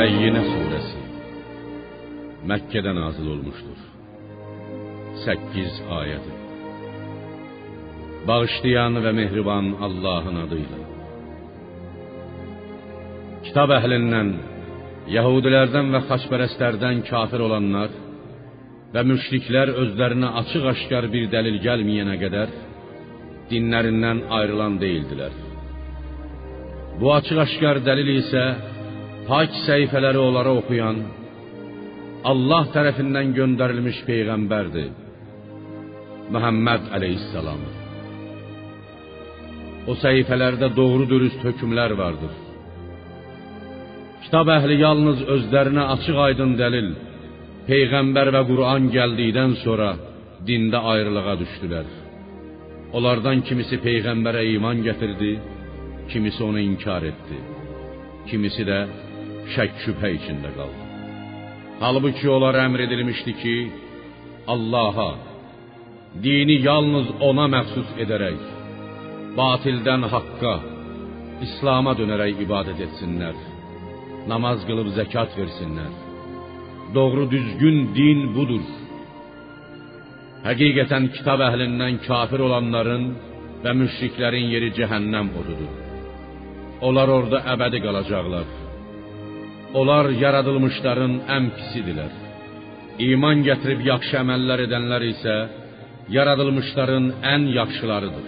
Bəyyinə surəsi Məkkədə nazil olmuşdur. 8 ayədir. Bağışlayan və mehriban Allahın adıyla. Kitab əhlindən, Yahudilərdən və xaçpərəstlərdən kafir olanlar və müşriklər özlərinə açıq-aşkar bir dəlil gəlməyənə qədər dinlərindən ayrılan deyildilər. Bu açıq-aşkar dəlil isə pak səhifələri onlara oxuyan Allah tərəfindən göndərilmiş peyğəmbərdir. Məhəmməd əleyhissalam. O səhifələrdə doğru dürüst hökmlər vardır. Kitab əhli yalnız özlərinə açıq-aydın dəlil, peyğəmbər və Quran gəldikdən sonra dində ayrılığa düşdülər. Onlardan kimisi peyğəmbərə iman gətirdi, kimisi onu inkar etdi. Kimisi də şək şübhə içində qaldı. Halbuki onlara əmr edilmişdi ki, Allaha, dini yalnız ona məxsus edərək, batildən haqqa, İslam'a dönərək ibadət etsinlər. Namaz qılıb zəkat versinlər. Doğru düzgün din budur. Həqiqətən kitab əhlindən kafir olanların və müşriklərin yeri cəhənnəm odudur. Onlar orada əbədi qalacaqlar. Onlar yaradılmışların ən pisidirlər. İman gətirib yaxşı əməllər edənlər isə yaradılmışların ən yaxşılarıdır.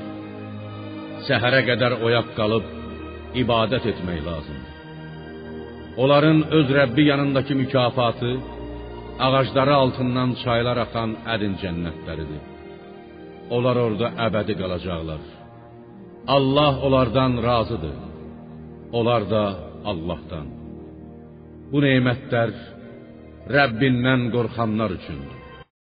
Səhərə qədər oyaq qalıb ibadət etmək lazımdır. Onların öz Rəbbi yanındakı mükafatı ağacları altından çaylar axan ədin cənnətləridir. Onlar orada əbədi qalacaqlar. Allah onlardan razıdır. Onlar da Allahdan. Bu nemətlər Rəbbindən qorxanlar üçündür.